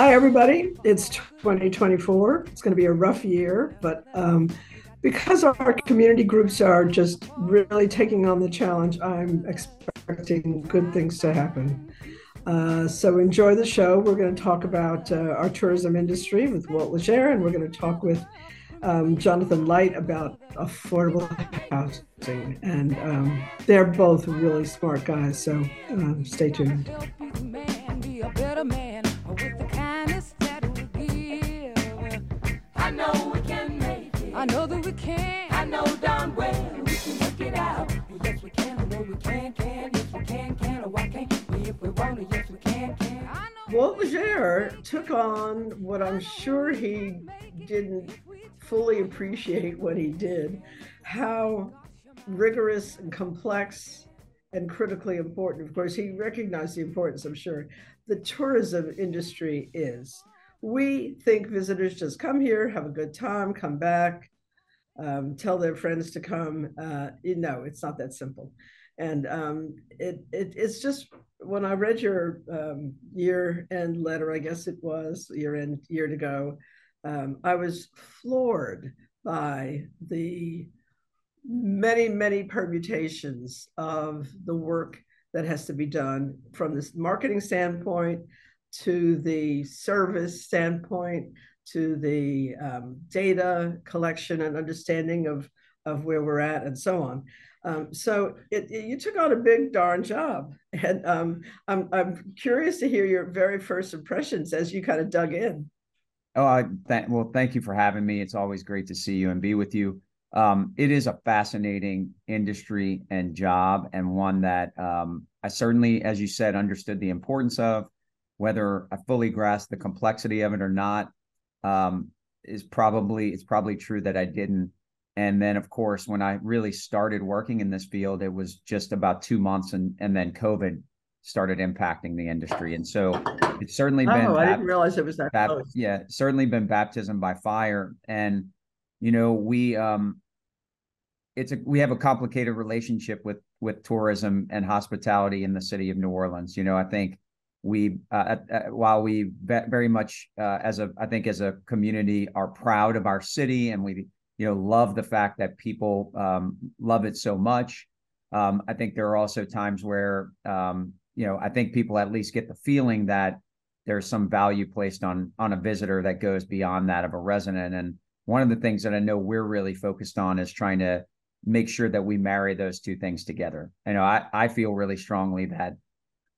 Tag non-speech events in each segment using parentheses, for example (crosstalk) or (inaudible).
Hi, everybody. It's 2024. It's going to be a rough year, but um, because our community groups are just really taking on the challenge, I'm expecting good things to happen. Uh, so enjoy the show. We're going to talk about uh, our tourism industry with Walt Leger, and we're going to talk with um, Jonathan Leit about affordable housing. And um, they're both really smart guys, so um, stay tuned. I know that we can. I know darn well we can work it out. yes, we can. I know we can, can. Yes, we can, can. Oh, or why can't we if we want to? Yes, we can, can. Walt Leger took on what I'm sure he didn't fully appreciate what he did, how rigorous and complex and critically important. Of course, he recognized the importance, I'm sure, the tourism industry is. We think visitors just come here, have a good time, come back, um, tell their friends to come. Uh, you know, it's not that simple. And um, it, it it's just when I read your um, year end letter, I guess it was year end year to go, um, I was floored by the many many permutations of the work that has to be done from this marketing standpoint to the service standpoint to the um, data collection and understanding of, of where we're at and so on. Um, so it, it, you took on a big darn job. (laughs) And um, I'm, I'm curious to hear your very first impressions as you kind of dug in. Oh, I th- well, thank you for having me. It's always great to see you and be with you. Um, it is a fascinating industry and job, and one that um, I certainly, as you said, understood the importance of. Whether I fully grasp the complexity of it or not, um, is probably it's probably true that I didn't. And then, of course, when I really started working in this field, it was just about two months, and and then COVID started impacting the industry. And so it's certainly been. Oh, I didn't realize it was that bap- close. Yeah, certainly been baptism by fire. And you know, we um, it's a we have a complicated relationship with with tourism and hospitality in the city of New Orleans. You know, I think we uh, uh, while we very much uh, as a I think as a community are proud of our city and we you know love the fact that people um, love it so much. Um, I think there are also times where um, you know I think people at least get the feeling that there's some value placed on on a visitor that goes beyond that of a resident. And one of the things that I know we're really focused on is trying to make sure that we marry those two things together. You know, I I feel really strongly that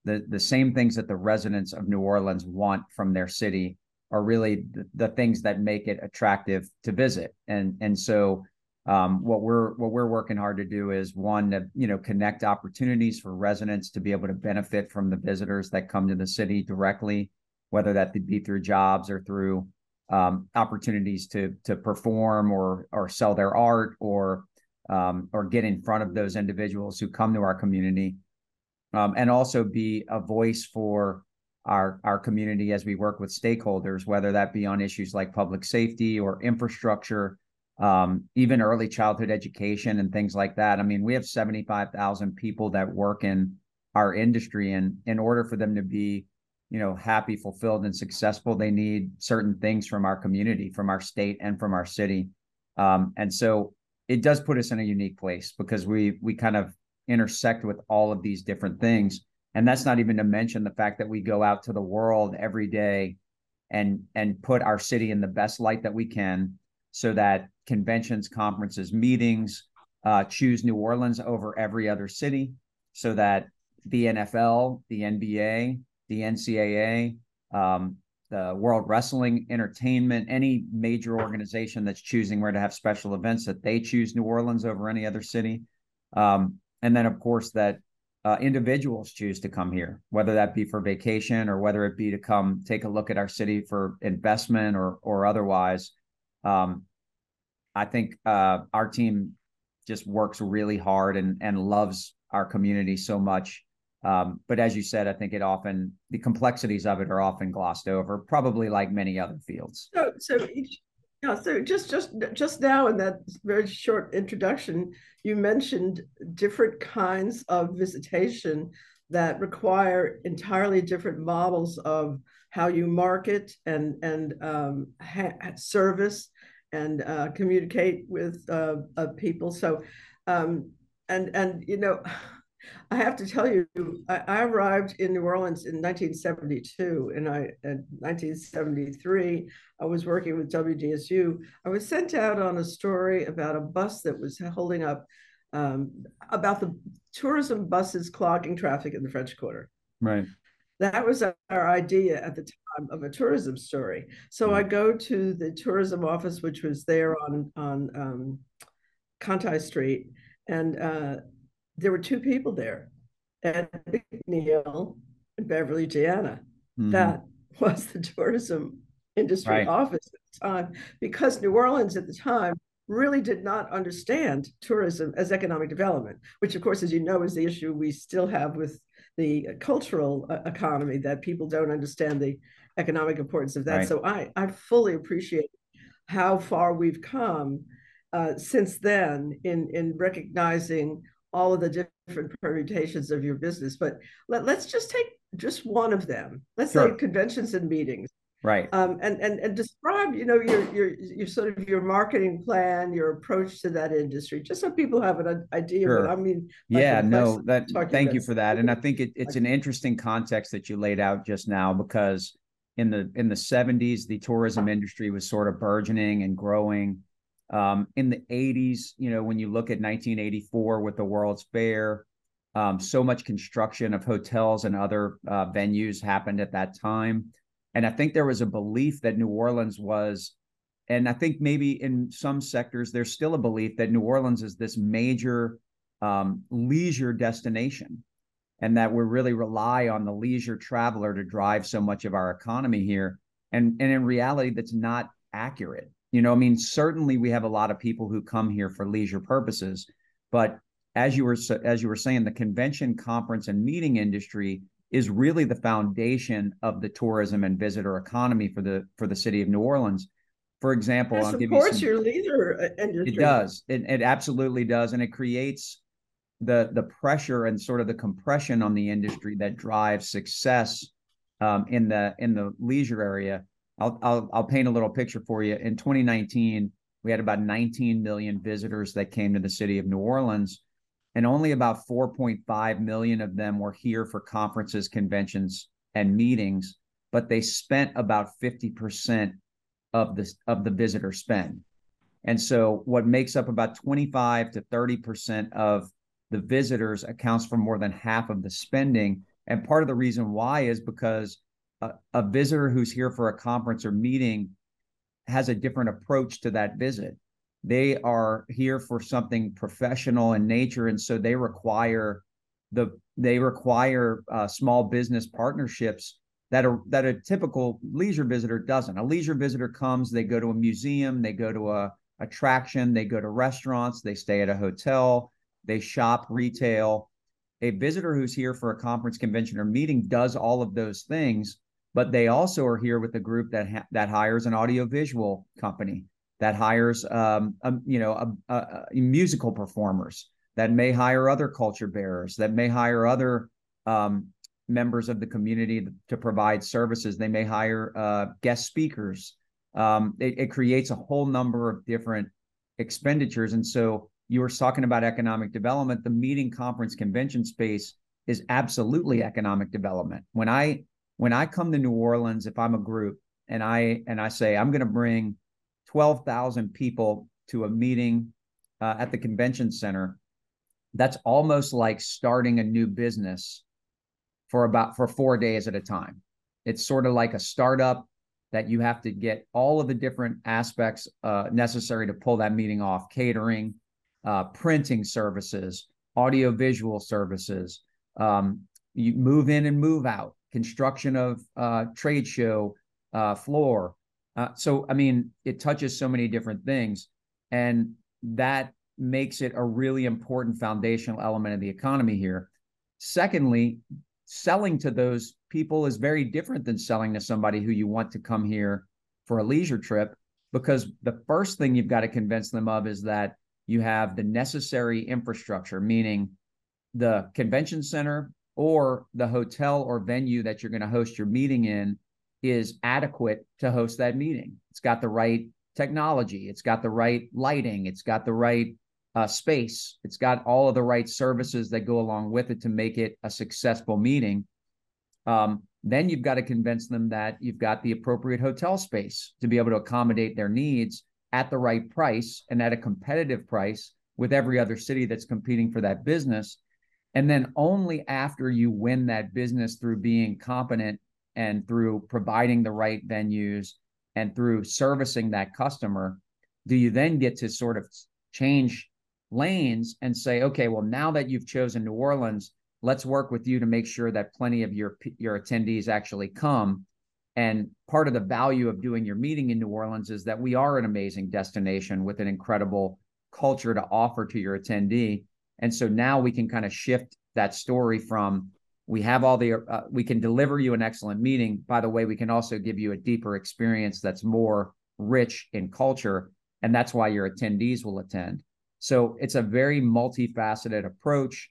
the the same things that the residents of New Orleans want from their city are really the, the things that make it attractive to visit. And and so um, what we're what we're working hard to do is one to you know connect opportunities for residents to be able to benefit from the visitors that come to the city directly, whether that be through jobs or through um, opportunities to to perform or or sell their art or um, or get in front of those individuals who come to our community um, and also be a voice for our our community as we work with stakeholders, whether that be on issues like public safety or infrastructure, um, even early childhood education and things like that. I mean, we have seventy five thousand people that work in our industry, and in order for them to be you know happy fulfilled and successful they need certain things from our community from our state and from our city um, and so it does put us in a unique place because we we kind of intersect with all of these different things. And that's not even to mention the fact that we go out to the world every day and and put our city in the best light that we can so that conventions, conferences, meetings uh, choose New Orleans over every other city so that the NFL, the NBA, the NCAA, um, the World Wrestling Entertainment, any major organization that's choosing where to have special events, that they choose New Orleans over any other city. Um, and then of course that uh, individuals choose to come here, whether that be for vacation or whether it be to come take a look at our city for investment or or otherwise. Um, I think uh, our team just works really hard and and loves our community so much. Um, but as you said, I think it often the complexities of it are often glossed over, probably like many other fields. So, so each yeah, so just just just now in that very short introduction, you mentioned different kinds of visitation that require entirely different models of how you market and and um, service and uh, communicate with uh, uh, people. So, um, and and you know, I have to tell you, I, I, arrived in New Orleans in 1972, and I in 1973 I was working with WDSU. I was sent out on a story about a bus that was holding up um, about the tourism buses clogging traffic in the French Quarter. Right. That was our idea at the time of a tourism story. So mm. I go to the tourism office, which was there on on um, Conti Street, and uh, there were two people there, Ed McNeil and Beverly Gianna. Mm-hmm. That was the tourism industry right. office at the time, because New Orleans at the time really did not understand tourism as economic development, which, of course, as you know, is the issue we still have with the cultural uh, economy that people don't understand the economic importance of that. Right. So I, I fully appreciate how far we've come uh, since then in, in recognizing all of the different (laughs) permutations of your business. But let, us just take just one of them. Let's sure. say conventions and meetings right um, and and and describe you know your your your sort of your marketing plan your approach to that industry just so people have an idea sure. i mean yeah no that thank you for that and i think it, it's an interesting context that you laid out just now because in the in the 70s the tourism industry was sort of burgeoning and growing um, in the 80s you know when you look at 1984 with the world's fair um, so much construction of hotels and other uh, venues happened at that time and I think there was a belief that New Orleans was, and I think maybe in some sectors, there's still a belief that New Orleans is this major um, leisure destination and that we really rely on the leisure traveler to drive so much of our economy here. And, and in reality, that's not accurate. You know, I mean, certainly we have a lot of people who come here for leisure purposes, but as you were as you were saying, the convention, conference, and meeting industry is really the foundation of the tourism and visitor economy for the for the city of New Orleans. For example, it I'll give you some, your leader industry. It does. It, it absolutely does, and it creates the the pressure and sort of the compression on the industry that drives success um, in the in the leisure area. I'll, I'll I'll paint a little picture for you. In 2019, we had about 19 million visitors that came to the city of New Orleans and only about 4.5 million of them were here for conferences, conventions, and meetings, but they spent about 50% of the of the visitor spend. And so what makes up about 25 to 30% of the visitors accounts for more than half of the spending. And part of the reason why is because a, a visitor who's here for a conference or meeting has a different approach to that visit. They are here for something professional in nature and so they require the they require uh, small business partnerships that are that a typical leisure visitor doesn't. A leisure visitor comes they go to a museum they go to a attraction they go to restaurants they stay at a hotel they shop retail. A visitor who's here for a conference convention or meeting does all of those things but they also are here with a group that ha- that hires an audiovisual company that hires um, a, you know a, a, musical performers that may hire other culture bearers that may hire other um, members of the community to provide services. They may hire uh, guest speakers. Um, it, it, creates a whole number of different expenditures. And so you were talking about economic development. The meeting conference convention space is absolutely economic development. When i when i come to new orleans if i'm a group and i and i say i'm going to bring 12,000 people to a meeting uh, at the convention center, that's almost like starting a new business for about for four days at a time. It's sort of like a startup that you have to get all of the different aspects uh, necessary to pull that meeting off catering, uh, printing services, audio visual services, um, you move in and move out, construction of uh, trade show uh, floor, uh, so, I mean, it touches so many different things, and that makes it a really important foundational element of the economy here. Secondly, selling to those people is very different than selling to somebody who you want to come here for a leisure trip because the first thing you've got to convince them of is that you have the necessary infrastructure, meaning the convention center or the hotel or venue that you're going to host your meeting in is adequate to host that meeting. It's got the right technology, it's got the right lighting, it's got the right uh, space, it's got all of the right services that go along with it to make it a successful meeting. Um, then you've got to convince them that you've got the appropriate hotel space to be able to accommodate their needs at the right price and at a competitive price with every other city that's competing for that business. And then only after you win that business through being competent and through providing the right venues and through servicing that customer do you then get to sort of change lanes and say okay well now that you've chosen new orleans let's work with you to make sure that plenty of your your attendees actually come. And part of the value of doing your meeting in new orleans is that we are an amazing destination with an incredible culture to offer to your attendee and so now we can kind of shift that story from we have all the uh, we can deliver you an excellent meeting. By the way we can also give you a deeper experience that's more rich in culture and that's why your attendees will attend. So it's a very multifaceted approach.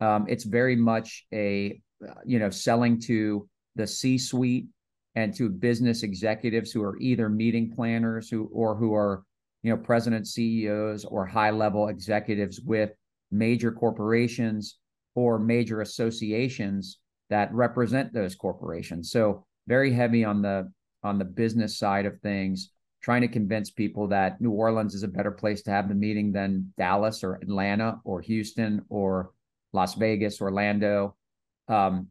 Um, it's very much a you know selling to the c suite and to business executives who are either meeting planners who or who are you know president ceos or high level executives with major corporations or major associations that represent those corporations. So very heavy on the on the business side of things, trying to convince people that New Orleans is a better place to have the meeting than Dallas or Atlanta or Houston or Las Vegas, Orlando. Um,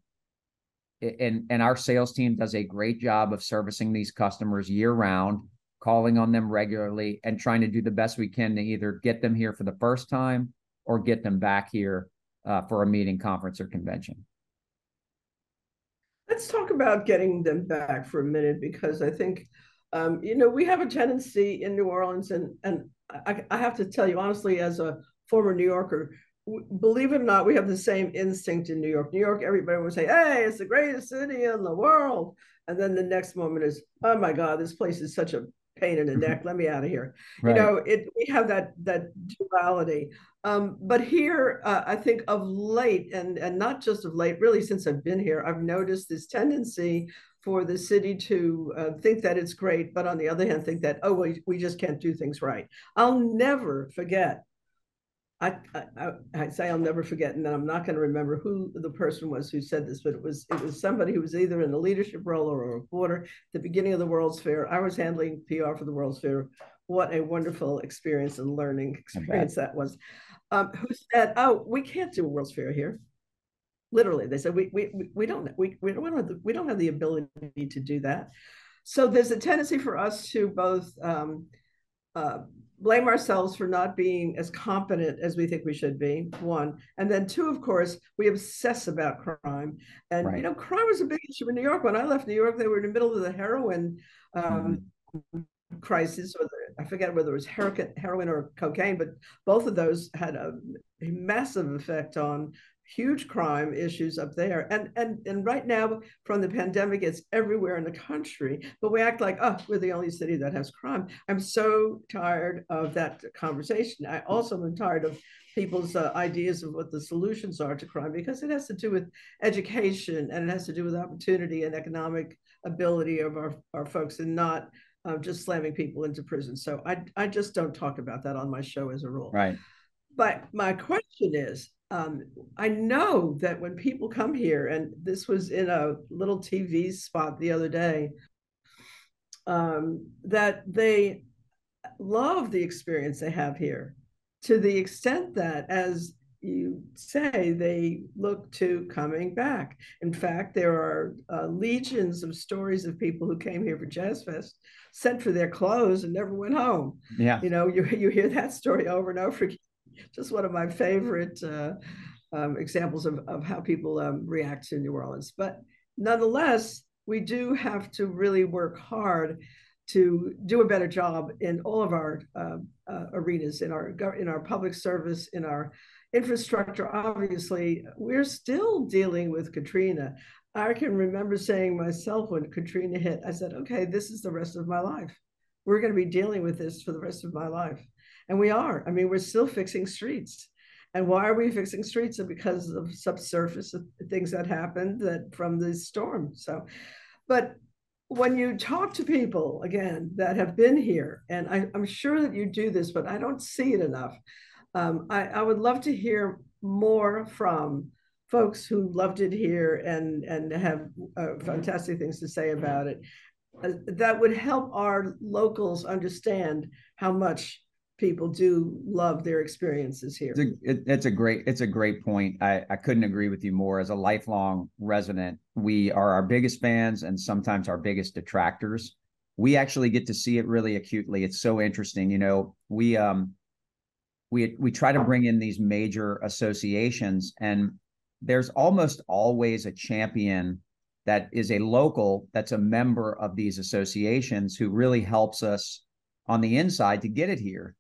and and our sales team does a great job of servicing these customers year round, calling on them regularly, and trying to do the best we can to either get them here for the first time or get them back here uh, for a meeting, conference, or convention. Let's talk about getting them back for a minute because I think, um, you know, we have a tendency in New Orleans, and and I, I have to tell you honestly, as a former New Yorker, believe it or not, we have the same instinct in New York. New York, everybody would say, "Hey, it's the greatest city in the world," and then the next moment is, "Oh my God, this place is such a pain in the neck. Let me out of here." Right. You know, it we have that that duality. Um, but here, uh, I think of late, and, and not just of late, really since I've been here, I've noticed this tendency for the city to uh, think that it's great, but on the other hand, think that, oh, we, we just can't do things right. I'll never forget. I, I, I say I'll never forget, and then I'm not going to remember who the person was who said this, but it was it was somebody who was either in a leadership role or a reporter. At the beginning of the World's Fair, I was handling PR for the World's Fair. What a wonderful experience and learning experience that was um, who said, "Oh, we can't do a World's Fair here." Literally, they said, "We we we don't we we don't have the, we don't have the ability to do that." So there's a tendency for us to both um, uh, blame ourselves for not being as competent as we think we should be. One, and then two, of course, we obsess about crime, and right. you know, crime was a big issue in New York. When I left New York, they were in the middle of the heroin. Um, mm-hmm crisis, or the, I forget whether it was heroin, or cocaine, but both of those had a, a massive effect on huge crime issues up there. And and and right now, from the pandemic, it's everywhere in the country. But we act like, oh, we're the only city that has crime. I'm so tired of that conversation. I also am tired of people's uh, ideas of what the solutions are to crime because it has to do with education and it has to do with opportunity and economic ability of our, our folks and not of just slamming people into prison. So I, I just don't talk about that on my show as a rule. Right. But my question is, um, I know that when people come here, and this was in a little TV spot the other day, um, that they love the experience they have here to the extent that, as you say, they look to coming back. In fact, there are uh, legions of stories of people who came here for Jazz Fest sent for their clothes and never went home. Yeah. You know, (laughs) you, you hear that story over and over again. Just one of my favorite uh, um, examples of, of how people um, react to New Orleans. But nonetheless, we do have to really work hard to do a better job in all of our uh, uh, arenas, in our in our public service, in our infrastructure. Obviously, we're still dealing with Katrina. I can remember saying myself when Katrina hit, I said, okay, this is the rest of my life. We're going to be dealing with this for the rest of my life. And we are. I mean, we're still fixing streets. And why are we fixing streets? Because of subsurface uh, things that happened that from the storm. So, but when you talk to people again that have been here, and I, am sure that you do this, but I don't see it enough. Um, I, I would love to hear more from folks who loved it here and and have uh, fantastic things to say about it. Uh, that would help our locals understand how much people do love their experiences here. It's a, it, a great it's a great point. I, I couldn't agree with you more. As a lifelong resident, we are our biggest fans and sometimes our biggest detractors. We actually get to see it really acutely. It's so interesting. You know, we um we we try to bring in these major associations and there's almost always a champion that is a local that's a member of these associations who really helps us on the inside to get it here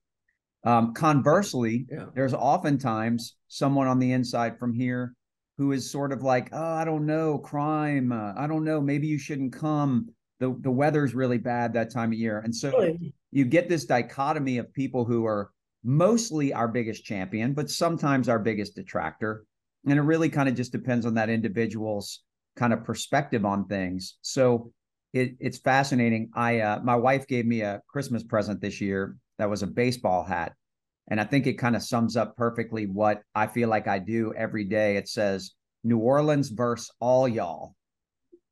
um, conversely, yeah. there's oftentimes someone on the inside from here who is sort of like, oh, I don't know, crime. Uh, I don't know. Maybe you shouldn't come. The the weather's really bad that time of year, and so really? you get this dichotomy of people who are mostly our biggest champion, but sometimes our biggest detractor, and it really kind of just depends on that individual's kind of perspective on things. So it, it's fascinating. I uh, my wife gave me a Christmas present this year that was a baseball hat. And I think it kind of sums up perfectly what I feel like I do every day. It says New Orleans versus all y'all.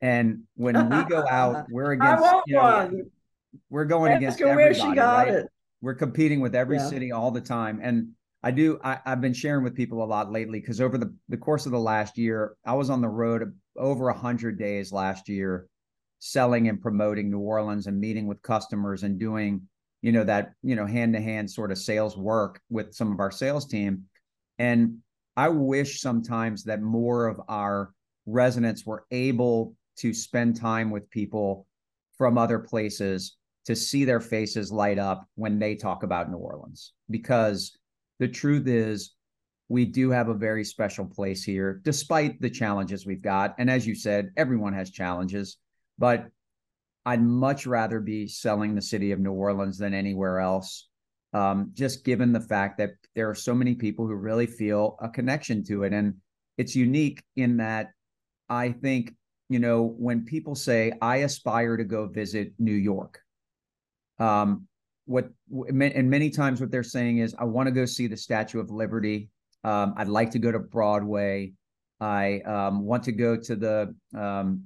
And when we go out, (laughs) we're against I you know, we're going against everybody. Where she got right? It. We're competing with every yeah. city all the time. And I do I, have been sharing with people a lot lately because over the, the course of the last year, I was on the road over a hundred days last year selling and promoting New Orleans and meeting with customers and doing you know that you know hand to hand sort of sales work with some of our sales team and i wish sometimes that more of our residents were able to spend time with people from other places to see their faces light up when they talk about new orleans because the truth is we do have a very special place here despite the challenges we've got and as you said everyone has challenges but I'd much rather be selling the city of New Orleans than anywhere else. Um, just given the fact that there are so many people who really feel a connection to it. And it's unique in that I think, you know, when people say, I aspire to go visit New York, um, what and many times what they're saying is, I want to go see the Statue of Liberty. Um, I'd like to go to Broadway. I um, want to go to the um,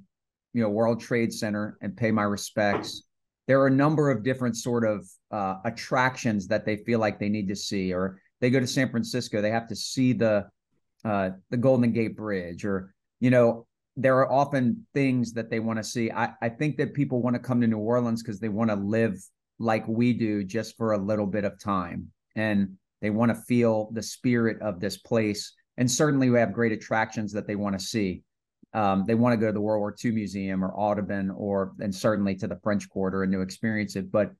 you know World Trade Center and pay my respects. There are a number of different sort of uh, attractions that they feel like they need to see, or they go to San Francisco, they have to see the uh, the Golden Gate Bridge, or you know there are often things that they want to see. I, I think that people want to come to New Orleans because they want to live like we do just for a little bit of time. And they want to feel the spirit of this place. And certainly we have great attractions that they want to see um, they want to go to the World War II Museum or Audubon or and certainly to the French Quarter and to experience it. But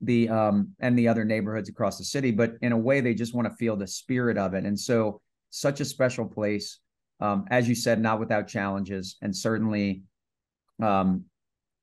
the um, and the other neighborhoods across the city, but in a way they just want to feel the spirit of it. And so such a special place. Um, as you said, not without challenges, and certainly um,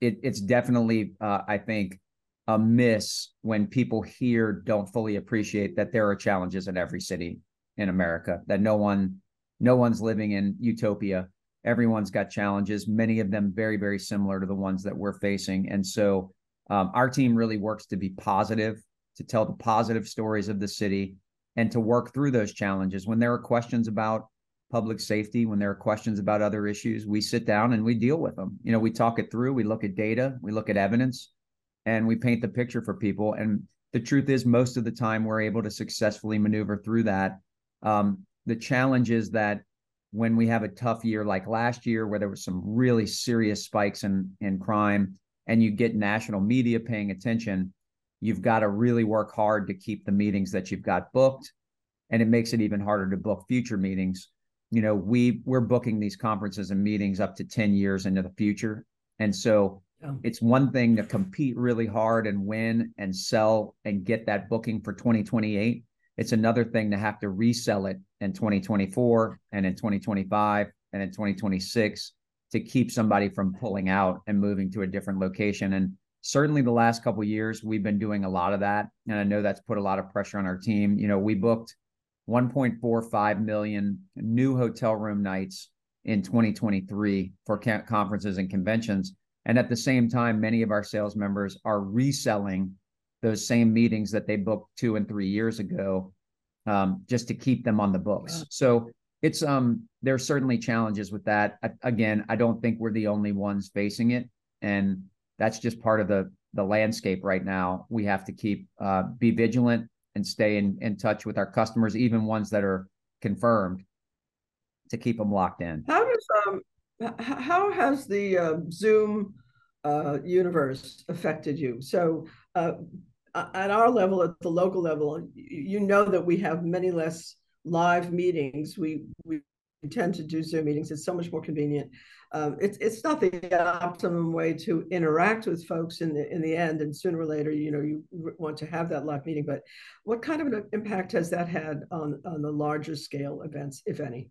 it, it's definitely uh, I think a miss when people here don't fully appreciate that there are challenges in every city in America. That no one no one's living in utopia everyone's got challenges, many of them very, very similar to the ones that we're facing. And so um, our team really works to be positive, to tell the positive stories of the city, and to work through those challenges. When there are questions about public safety, when there are questions about other issues, we sit down and we deal with them. You know, we talk it through, we look at data, we look at evidence, and we paint the picture for people. And the truth is, most of the time, we're able to successfully maneuver through that. Um, the challenge is that when we have a tough year like last year where there was some really serious spikes in in crime and you get national media paying attention you've got to really work hard to keep the meetings that you've got booked and it makes it even harder to book future meetings you know we we're booking these conferences and meetings up to 10 years into the future and so yeah. it's one thing to compete really hard and win and sell and get that booking for 2028 it's another thing to have to resell it in 2024 and in 2025 and in 2026 to keep somebody from pulling out and moving to a different location. And certainly the last couple years, we've been doing a lot of that. And I know that's put a lot of pressure on our team. You know, we booked 1.45 million new hotel room nights in 2023 for conferences and conventions. And at the same time, many of our sales members are reselling those same meetings that they booked two and three years ago um, just to keep them on the books. So it's um there's certainly challenges with that. I, again, I don't think we're the only ones facing it, and that's just part of the the landscape right now. We have to keep uh, be vigilant and stay in, in touch with our customers, even ones that are confirmed, to keep them locked in. How does um how has the uh, Zoom uh, universe affected you? So uh, at our level, at the local level, you know that we have many less live meetings. We we tend to do Zoom meetings. It's so much more convenient. Um, it's it's not the optimum way to interact with folks in the in the end. And sooner or later, you know, you want to have that live meeting. But what kind of an impact has that had on on the larger scale events, if any?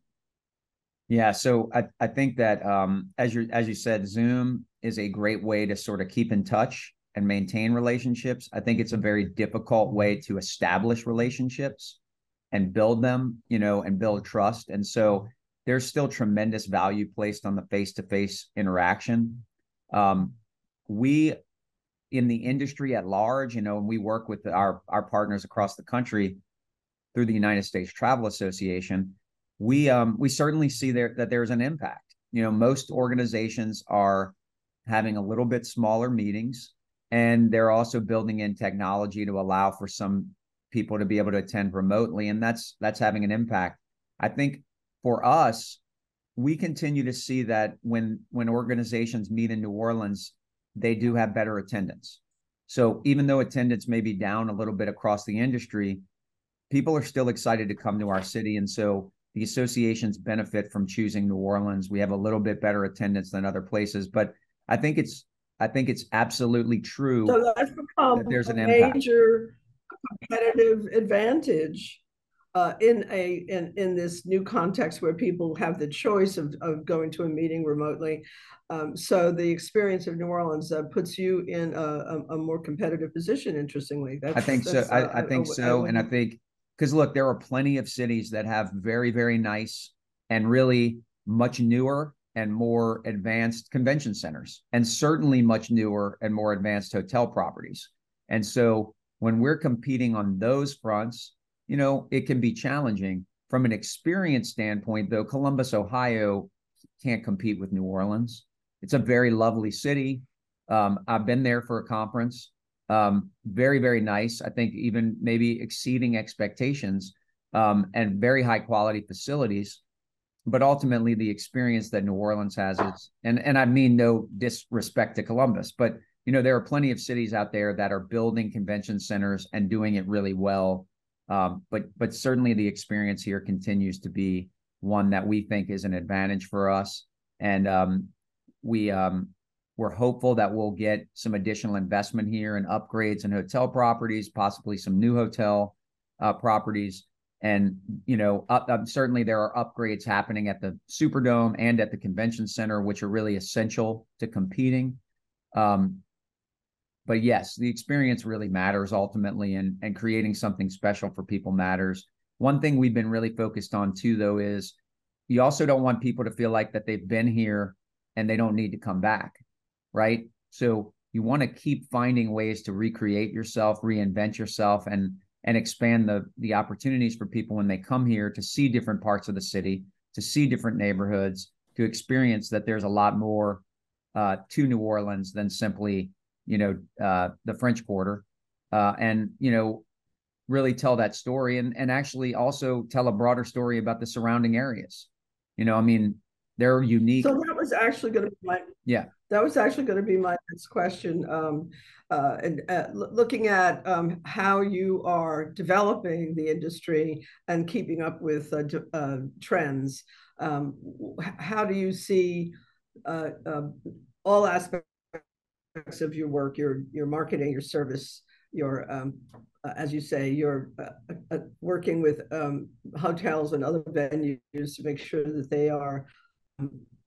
Yeah, so I, I think that um, as you as you said, Zoom is a great way to sort of keep in touch and maintain relationships. I think it's a very difficult way to establish relationships and build them, you know, and build trust. And so there's still tremendous value placed on the face-to-face interaction. Um, we in the industry at large, you know, and we work with our our partners across the country through the United States Travel Association. We um we certainly see there that there's an impact. You know, most organizations are having a little bit smaller meetings and they're also building in technology to allow for some people to be able to attend remotely and that's that's having an impact i think for us we continue to see that when when organizations meet in new orleans they do have better attendance so even though attendance may be down a little bit across the industry people are still excited to come to our city and so the associations benefit from choosing new orleans we have a little bit better attendance than other places but i think it's I think it's absolutely true so that's become that there's an major competitive advantage uh, in a in in this new context where people have the choice of, of going to a meeting remotely. Um, so the experience of New Orleans uh, puts you in a, a, a, more competitive position. Interestingly, that's, I think so. Uh, I, I, think so, and I think because look, there are plenty of cities that have very very nice and really much newer and more advanced convention centers, and certainly much newer and more advanced hotel properties. And so when we're competing on those fronts, you know, it can be challenging. From an experience standpoint, though, Columbus, Ohio can't compete with New Orleans. It's a very lovely city. Um, I've been there for a conference. Um, very, very nice. I think even maybe exceeding expectations um, and very high quality facilities but ultimately the experience that New Orleans has is, and and I mean no disrespect to Columbus, but you know there are plenty of cities out there that are building convention centers and doing it really well. Um, but but certainly the experience here continues to be one that we think is an advantage for us, and um, we um, we're hopeful that we'll get some additional investment here and upgrades and hotel properties, possibly some new hotel uh, properties and you know, up, certainly there are upgrades happening at the Superdome and at the Convention Center, which are really essential to competing. Um, but yes, the experience really matters ultimately, and and creating something special for people matters. One thing we've been really focused on too, though, is you also don't want people to feel like that they've been here and they don't need to come back, right? So you want to keep finding ways to recreate yourself, reinvent yourself, and and expand the the opportunities for people when they come here to see different parts of the city, to see different neighborhoods, to experience that there's a lot more uh, to New Orleans than simply you know uh, the French Quarter, uh, and you know really tell that story and and actually also tell a broader story about the surrounding areas. You know, I mean, they're unique. So was actually going to be my yeah. That was actually going to be my next question. Um, uh, and uh, looking at um, how you are developing the industry and keeping up with uh, uh trends, um, how do you see uh, um, all aspects of your work, your your marketing, your service, your um, uh, as you say, you're working with um, hotels and other venues to make sure that they are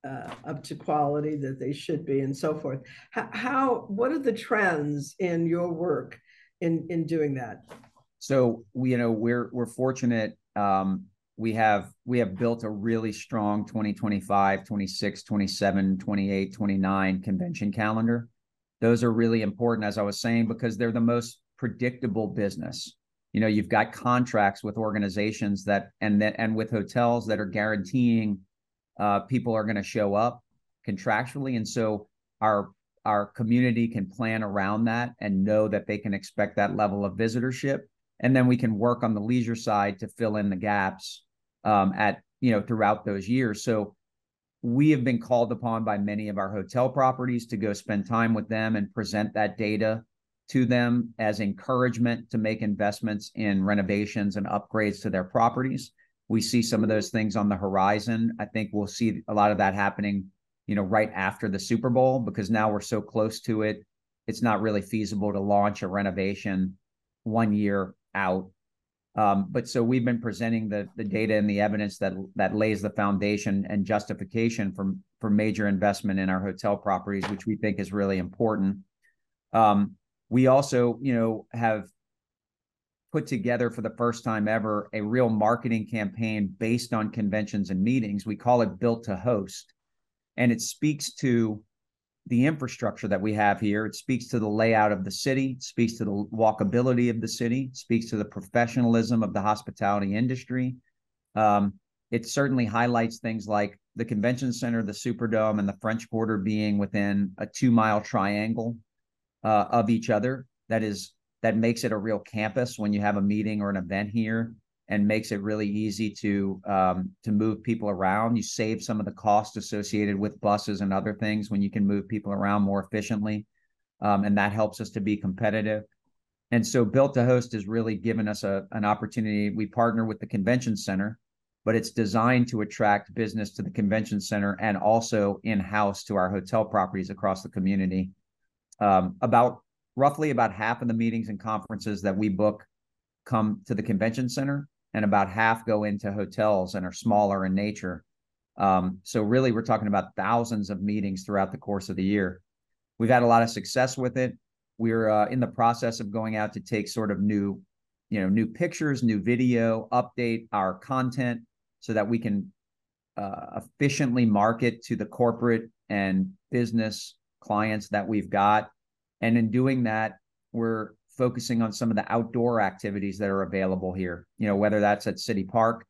uh, up to quality that they should be and so forth. How, how what are the trends in your work in in doing that? So you know, we're we're fortunate um, we have we have built a really strong 2025 26 27 28 29 convention calendar those are really important as i was saying because they're the most predictable business you know you've got contracts with organizations that and that and with hotels that are guaranteeing uh, people are going to show up contractually and so our our community can plan around that and know that they can expect that level of visitorship and then we can work on the leisure side to fill in the gaps um, at you know throughout those years. So we have been called upon by many of our hotel properties to go spend time with them and present that data to them as encouragement to make investments in renovations and upgrades to their properties. We see some of those things on the horizon. I think we'll see a lot of that happening, you know, right after the Super Bowl because now we're so close to it. It's not really feasible to launch a renovation one year out um, but so we've been presenting the the data and the evidence that that lays the foundation and justification for for major investment in our hotel properties, which we think is really important. Um, we also, you know, have put together for the first time ever a real marketing campaign based on conventions and meetings. We call it Built to Host, and it speaks to the infrastructure that we have here. It speaks to the layout of the city, speaks to the walkability of the city, speaks to the professionalism of the hospitality industry. Um, it certainly highlights things like the convention center, the Superdome, and the French Quarter being within a two mile triangle uh, of each other. That is that makes it a real campus when you have a meeting or an event here and makes it really easy to um, to move people around. You save some of the cost associated with buses and other things when you can move people around more efficiently, um, and that helps us to be competitive. And so, Built to Host has really given us a, an opportunity. We partner with the convention center, but it's designed to attract business to the convention center and also in house to our hotel properties across the community. Um, about roughly about half of the meetings and conferences that we book come to the convention center and about half go into hotels and are smaller in nature. Um, so really, we're talking about thousands of meetings throughout the course of the year. We've had a lot of success with it. We're uh, in the process of going out to take sort of new, you know, new pictures, new video, update our content so that we can uh, efficiently market to the corporate and business clients that we've got. And in doing that, we're focusing on some of the outdoor activities that are available here. You know, whether that's at City Park,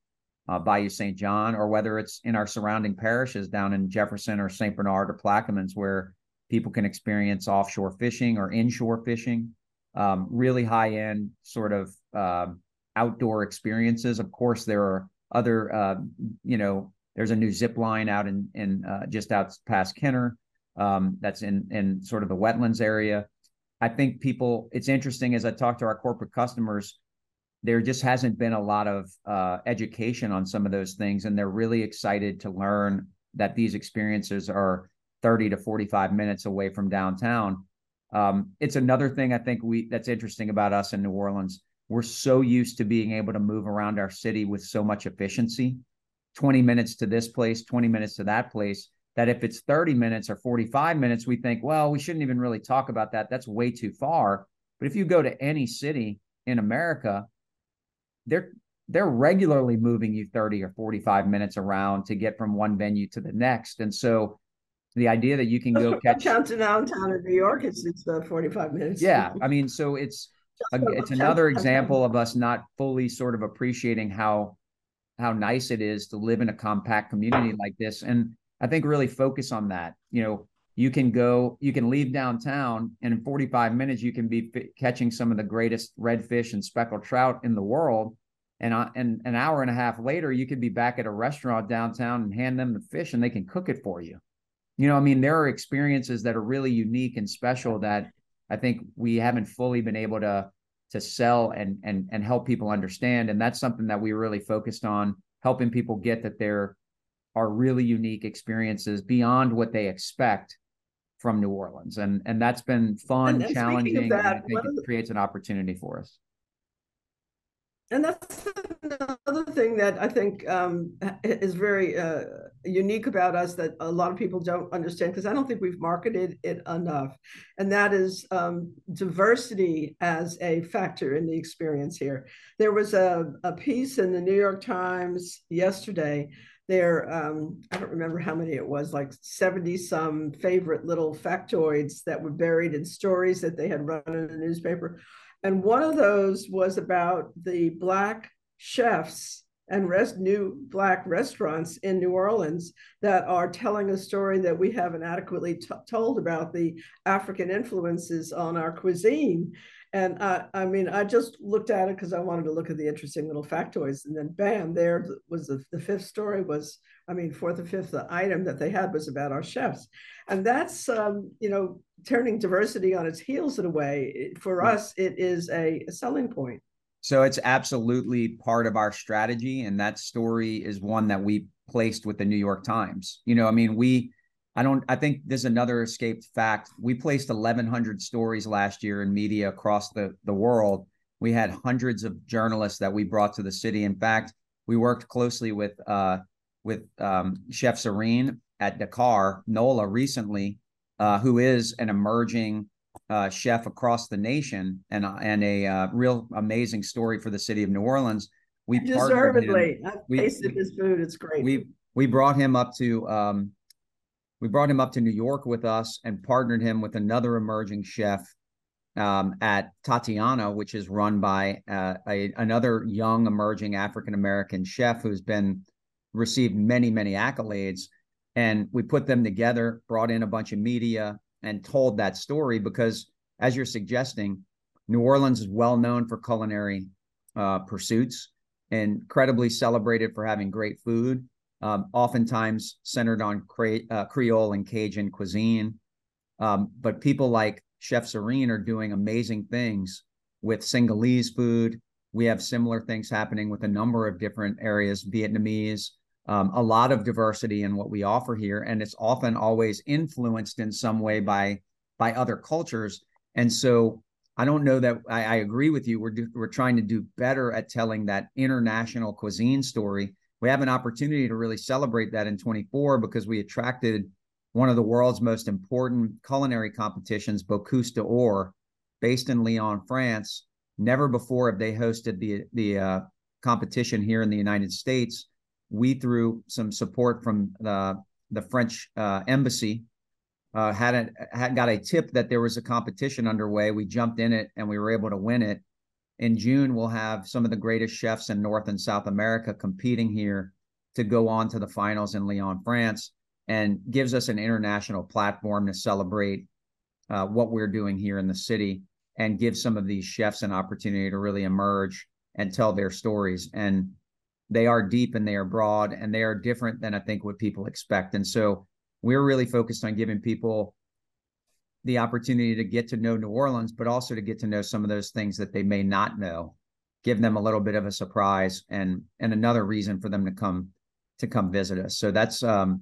uh, Bayou St. John, or whether it's in our surrounding parishes down in Jefferson or St. Bernard or Plaquemines, where people can experience offshore fishing or inshore fishing. Um, really high end sort of uh, outdoor experiences. Of course, there are other, uh, you know, there's a new zip line out in in uh, just out past Kenner. Um, that's in in sort of the wetlands area. I think people, it's interesting as I talk to our corporate customers, there just hasn't been a lot of uh, education on some of those things. And they're really excited to learn that these experiences are 30 to 45 minutes away from downtown. Um, it's another thing I think we that's interesting about us in New Orleans. We're so used to being able to move around our city with so much efficiency 20 minutes to this place, 20 minutes to that place that if it's 30 minutes or 45 minutes, we think, well, we shouldn't even really talk about that. That's way too far. But if you go to any city in America, they're they're regularly moving you 30 or 45 minutes around to get from one venue to the next. And so the idea that you can go (laughs) catch down to downtown in New York, it's it's about uh, 45 minutes. Yeah. I mean, so it's a, it's another example of us not fully sort of appreciating how how nice it is to live in a compact community like this. And I think really focus on that. You know, you can go, you can leave downtown, and in 45 minutes, you can be f- catching some of the greatest redfish and speckled trout in the world. And, uh, and an hour and a half later, you could be back at a restaurant downtown and hand them the fish and they can cook it for you. You know, I mean, there are experiences that are really unique and special that I think we haven't fully been able to to sell and and and help people understand. And that's something that we really focused on helping people get that they're are really unique experiences beyond what they expect from New Orleans. And and that's been fun, and, challenging. That, and I think it creates an opportunity for us. and that's another thing that I think um, is very uh, unique about us that a lot of people don't understand because I don't think we've marketed it enough, and that is um, diversity as a factor in the experience here. There was a, a piece in the New York Times yesterday. There, um, I don't remember how many it was, like 70 some favorite little factoids that were buried in stories that they had run in the newspaper and one of those was about the Black chefs and rest, new Black restaurants in New Orleans that are telling a story that we haven't adequately t- told about the African influences on our cuisine. And I, I mean, I just looked at it because I wanted to look at the interesting little factoids, and then bam, there was the, the fifth story was, I mean, fourth or fifth the item that they had was about our chefs, and that's um, you know turning diversity on its heels in a way. For us, it is a, a selling point. So it's absolutely part of our strategy, and that story is one that we placed with the New York Times. You know, I mean, we I don't I think there's another escaped fact. We placed 1100 stories last year in media across the the world. We had hundreds of journalists that we brought to the city. In fact, we worked closely with uh with um, Chef Serigne at Dakar, Nola recently, uh, who is an emerging uh, chef across the nation and and a uh, real amazing story for the city of New Orleans. We deservedly, I've we, tasted his food; it's great. We we brought him up to um, we brought him up to New York with us and partnered him with another emerging chef um, at Tatiana, which is run by uh, a, another young emerging African American chef who's been received many many accolades. And we put them together, brought in a bunch of media, and told that story because, as you're suggesting, New Orleans is well known for culinary uh, pursuits, incredibly celebrated for having great food um, oftentimes centered on cre- uh, Creole and Cajun cuisine. Um, but people like Chef Serigne are doing amazing things with Senegalese food. We have similar things happening with a number of different areas, Vietnamese, um, a lot of diversity in what we offer here. And it's often always influenced in some way by by other cultures. And so I don't know that I, I agree with you. We're do, we're trying to do better at telling that international cuisine story we have an opportunity to really celebrate that in 24 because we attracted one of the world's most important culinary competitions, Bocuse d'Or, based in Lyon, France. Never before have they hosted the the uh, competition here in the United States. We, through some support from the the French uh, embassy, uh, had, a, had got a tip that there was a competition underway. We jumped in it and we were able to win it in June, we'll have some of the greatest chefs in North and South America competing here to go on to the finals in Lyon, France, and gives us an international platform to celebrate uh, what we're doing here in the city and give some of these chefs an opportunity to really emerge and tell their stories. And they are deep and they are broad and they are different than I think what people expect. And so we're really focused on giving people the opportunity to get to know New Orleans, but also to get to know some of those things that they may not know, give them a little bit of a surprise and and another reason for them to come to come visit us. So that's um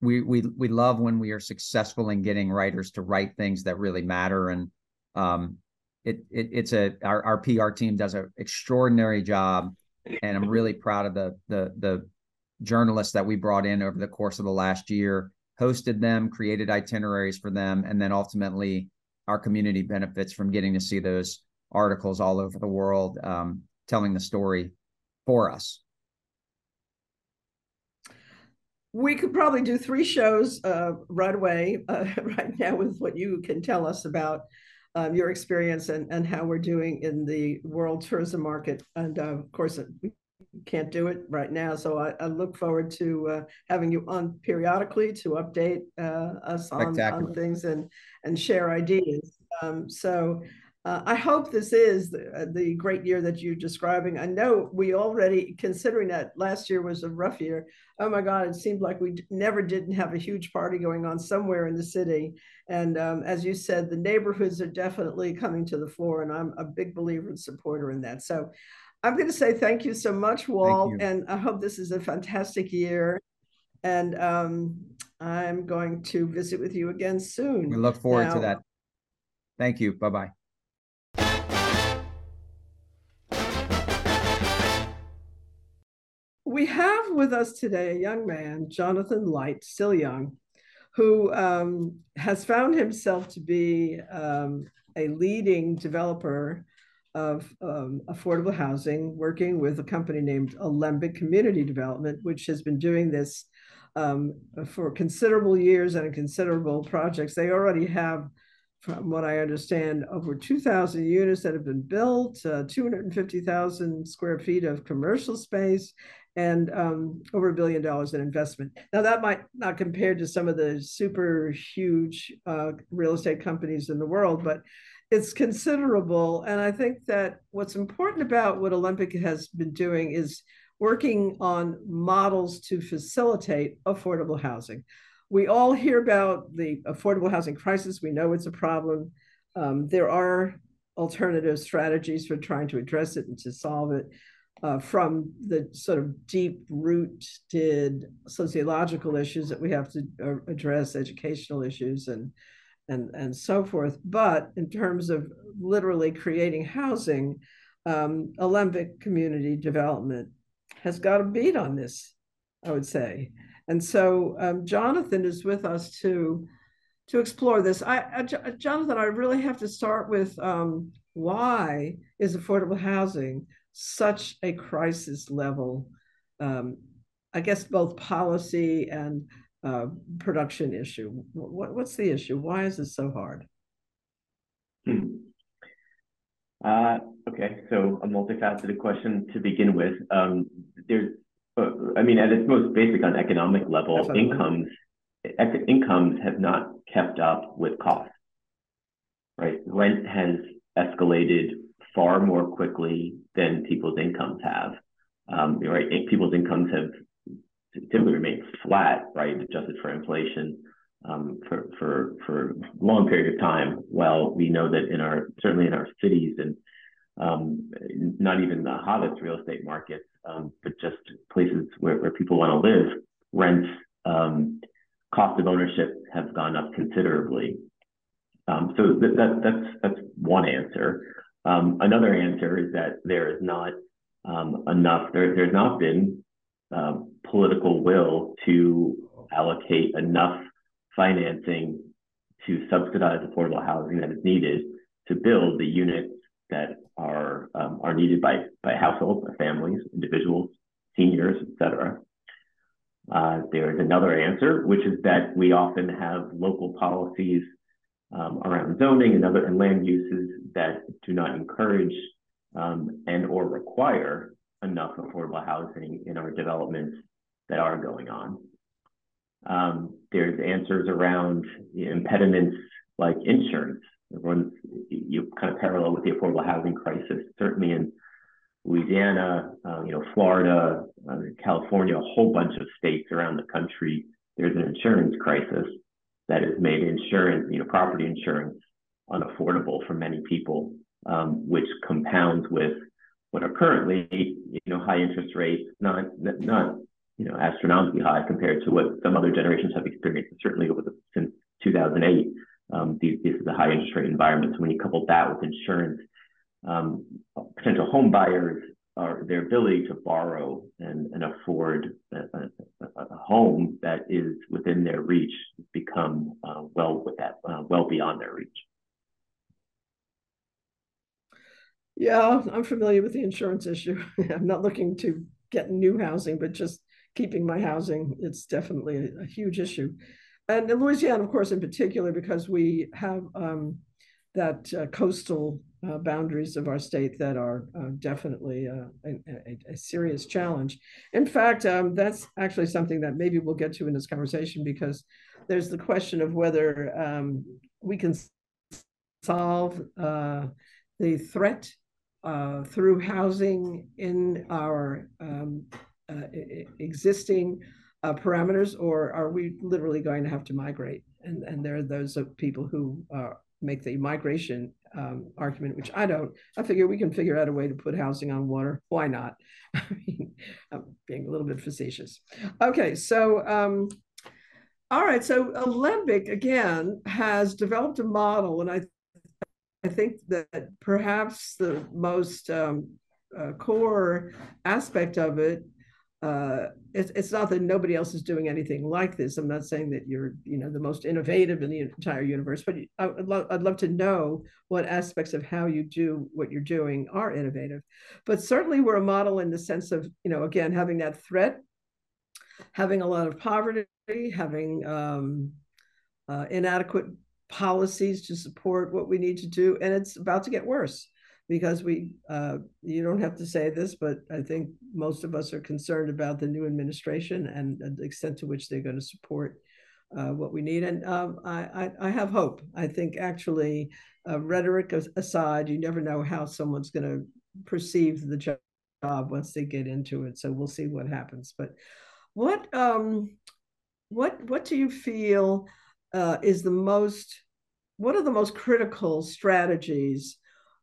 we we we love when we are successful in getting writers to write things that really matter. And um it, it it's a our, our PR team does an extraordinary job. And I'm really proud of the the the journalists that we brought in over the course of the last year hosted them, created itineraries for them, and then ultimately our community benefits from getting to see those articles all over the world um, telling the story for us. We could probably do three shows uh, right away, uh, (laughs) right now, with what you can tell us about um, your experience and, and how we're doing in the world tourism market. And uh, of course, we can't do it right now. So I, I look forward to uh, having you on periodically to update uh, us on, on, things and and share ideas. Um, so uh, I hope this is the, uh, the, great year that you're describing. I know we already, considering that last year was a rough year. Oh my God, it seemed like we never didn't have a huge party going on somewhere in the city. And um, as you said, the neighborhoods are definitely coming to the fore, and I'm a big believer and supporter in that. So I'm going to say thank you so much, Walt, and I hope this is a fantastic year. And um, I'm going to visit with you again soon. We look forward now, to that. Thank you. Bye bye. we have with us today a young man, Jonathan Leit, still young, who um, has found himself to be um, a leading developer of um, affordable housing, working with a company named Alembic Community Development, which has been doing this um, for considerable years and considerable projects. They already have, from what I understand, over 2,000 units that have been built, uh, 250,000 square feet of commercial space, and um, over a billion dollars in investment. Now, that might not compare to some of the super huge uh, real estate companies in the world, but it's considerable. And I think that what's important about what Alembic has been doing is working on models to facilitate affordable housing. We all hear about the affordable housing crisis. We know it's a problem. Um, there are alternative strategies for trying to address it and to solve it. Uh, from the sort of deep rooted sociological issues that we have to uh, address, educational issues, and and and so forth. But in terms of literally creating housing, um, Alembic community development has got a beat on this, I would say. And so um, Jonathan is with us to to explore this. I, I, Jonathan, I really have to start with um, why is affordable housing such a crisis level? Um, I guess both policy and uh, production issue. What, what's the issue? Why is it so hard? Hmm. Uh, okay, so a multifaceted question to begin with. Um, there's, uh, I mean, at its most basic on economic level, incomes incomes have not kept up with costs. Right, rent has escalated far more quickly than people's incomes have. Um, right, people's incomes have typically remained flat, right, adjusted for inflation um, for for for a long period of time. While we know that in our certainly in our cities and um, not even the hottest real estate markets, um, but just places where, where people want to live, rents, um, cost of ownership have gone up considerably. Um, so that, that, that's that's one answer. Um, another answer is that there is not enough. There, there's not been uh, political will to allocate enough financing to subsidize affordable housing that is needed to build the units that are um, are needed by by households, families, individuals, seniors, etc. Uh, there is another answer, which is that we often have local policies um, around zoning and other and land uses that do not encourage um, and or require enough affordable housing in our developments that are going on. Um, there's answers around impediments like insurance. Everyone's you kind of parallel with the affordable housing crisis, certainly in Louisiana, uh, you know, Florida, uh, California, a whole bunch of states around the country. There's an insurance crisis that has made insurance, you know, property insurance unaffordable for many people, um, which compounds with what are currently, you know, high interest rates, not not you know astronomically high compared to what some other generations have experienced. Certainly over the since 2008, um, these are the high interest rate environment. So When you couple that with insurance, um, potential home buyers are their ability to borrow and, and afford a, a, a, home that is within their reach become uh, well with that uh, well beyond their reach. Yeah, I'm familiar with the insurance issue. (laughs) I'm not looking to get new housing, but just keeping my housing. It's definitely a, huge issue. And in Louisiana, of course, in particular, because we have um, that uh, coastal uh, boundaries of our state that are uh, definitely uh, a, a, a, serious challenge. In fact, um, that's actually something that maybe we'll get to in this conversation because there's the question of whether um, we can solve uh, the threat uh, through housing in our um, uh, existing uh, parameters, or are we literally going to have to migrate? And, and there are those people who uh, make the migration um, argument, which I don't. I figure we can figure out a way to put housing on water. Why not? (laughs) I mean, I'm being a little bit facetious. Okay, so um, all right, so Alembic again has developed a model, and I I think that perhaps the most um, uh, core aspect of it uh, it's, it's not that nobody else is doing anything like this. I'm not saying that you're, you know, the most innovative in the entire universe, but I would love, I'd love to know what aspects of how you do what you're doing are innovative. But certainly we're a model in the sense of, you know, again, having that threat, having a lot of poverty, having um, uh, inadequate policies to support what we need to do, and it's about to get worse because we uh, you don't have to say this but i think most of us are concerned about the new administration and the extent to which they're going to support uh, what we need. And um, I, I, I, have hope. I think actually uh, rhetoric aside you never know how someone's going to perceive the job once they get into it. So we'll see what happens. But what um what what do you feel uh, is the most what are the most critical strategies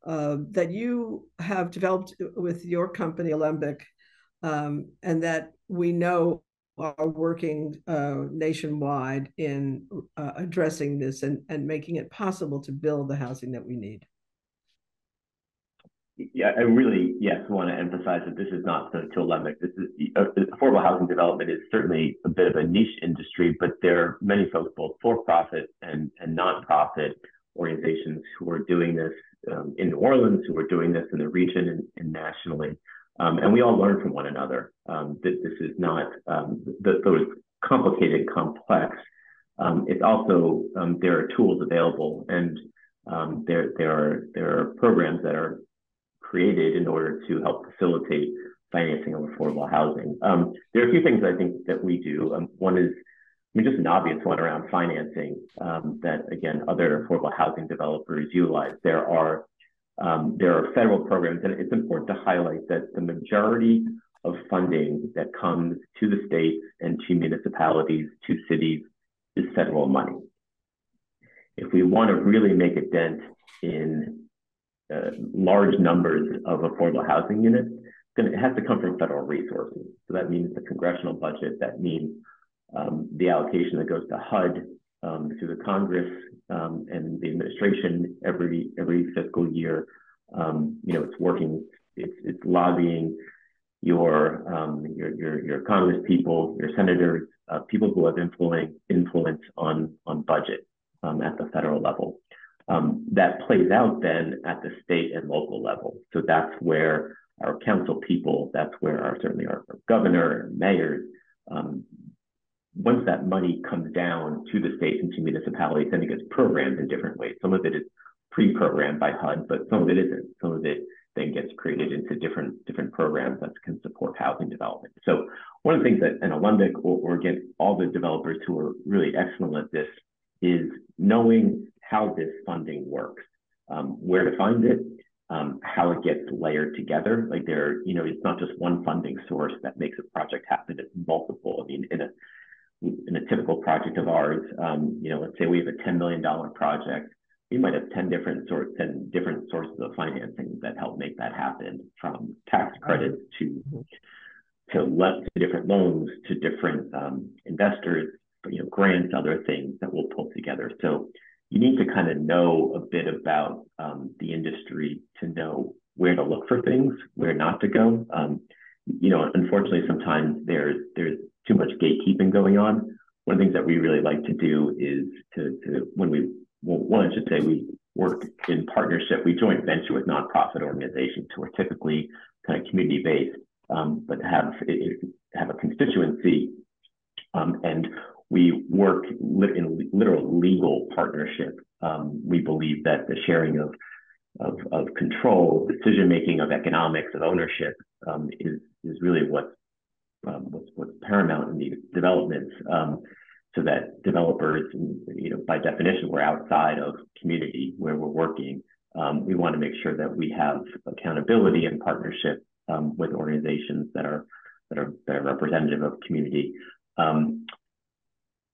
uh, that you have developed with your company, Alembic, um, and that we know are working uh, nationwide in uh, addressing this and, and making it possible to build the housing that we need. Yeah, I really, yes, want to emphasize that this is not to, to Alembic. This is uh, affordable housing development is certainly a bit of a niche industry, but there are many folks, both for profit and, and nonprofit organizations who are doing this um, in New Orleans who are doing this in the region and, and nationally. Um, and we all learn from one another. Um, that this is not um, the, those complicated, complex. Um, it's also um, there are tools available, and there there are there are programs that are created in order to help facilitate financing of affordable housing. there are a few things I think that we do. one is I mean, just an obvious one around financing um, that, again, other affordable housing developers utilize. There are um, there are federal programs, and it's important to highlight that the majority of funding that comes to the states and to municipalities, to cities, is federal money. If we want to really make a dent in uh, large numbers of affordable housing units, it has to come from federal resources. So that means the congressional budget, that means um, the allocation that goes to HUD um, through the Congress um, and the administration every every fiscal year. Um, you know, it's working, it's it's lobbying your um, your, your your Congress people, your senators, uh, people who have influence influence on on budget um, at the federal level. that plays out then at the state and local level. So that's where our council people, that's where our certainly our, our governor and mayors, um, once that money comes down to the states and to municipalities, then it gets programmed in different ways. Some of it is pre-programmed by HUD, but some of it isn't. Some of it then gets created into different different programs that can support housing development. So one of the things that an Alembic or, or again all the developers who are really excellent at this is knowing how this funding works, um, where to find it, um, how it gets layered together. Like there, you know, it's not just one funding source that makes a project happen. It's multiple. I mean, in a in a typical project of ours, um, you know, let's say we have a $10 million project, we might have 10 different sorts, 10 different sources of financing that help make that happen from tax credits to, to, let, to different loans, to different um, investors, you know, grants, other things that we'll pull together. So you need to kind of know a bit about um, the industry to know where to look for things, where not to go. Um, you know, unfortunately, sometimes there's there's too much gatekeeping going on. One of the things that we really like to do is to, to when we well, one, I should say we work in partnership. We joint venture with nonprofit organizations who are typically kind of community based, um, but have have a constituency, um, and we work in literal legal partnership. Um, we believe that the sharing of of, of control, decision making, of economics, of ownership um, is is really what um, what's, what's paramount in these developments, um, so that developers, you know, by definition, we're outside of community where we're working. Um, we want to make sure that we have accountability and partnership um, with organizations that are that are that are representative of community. Um,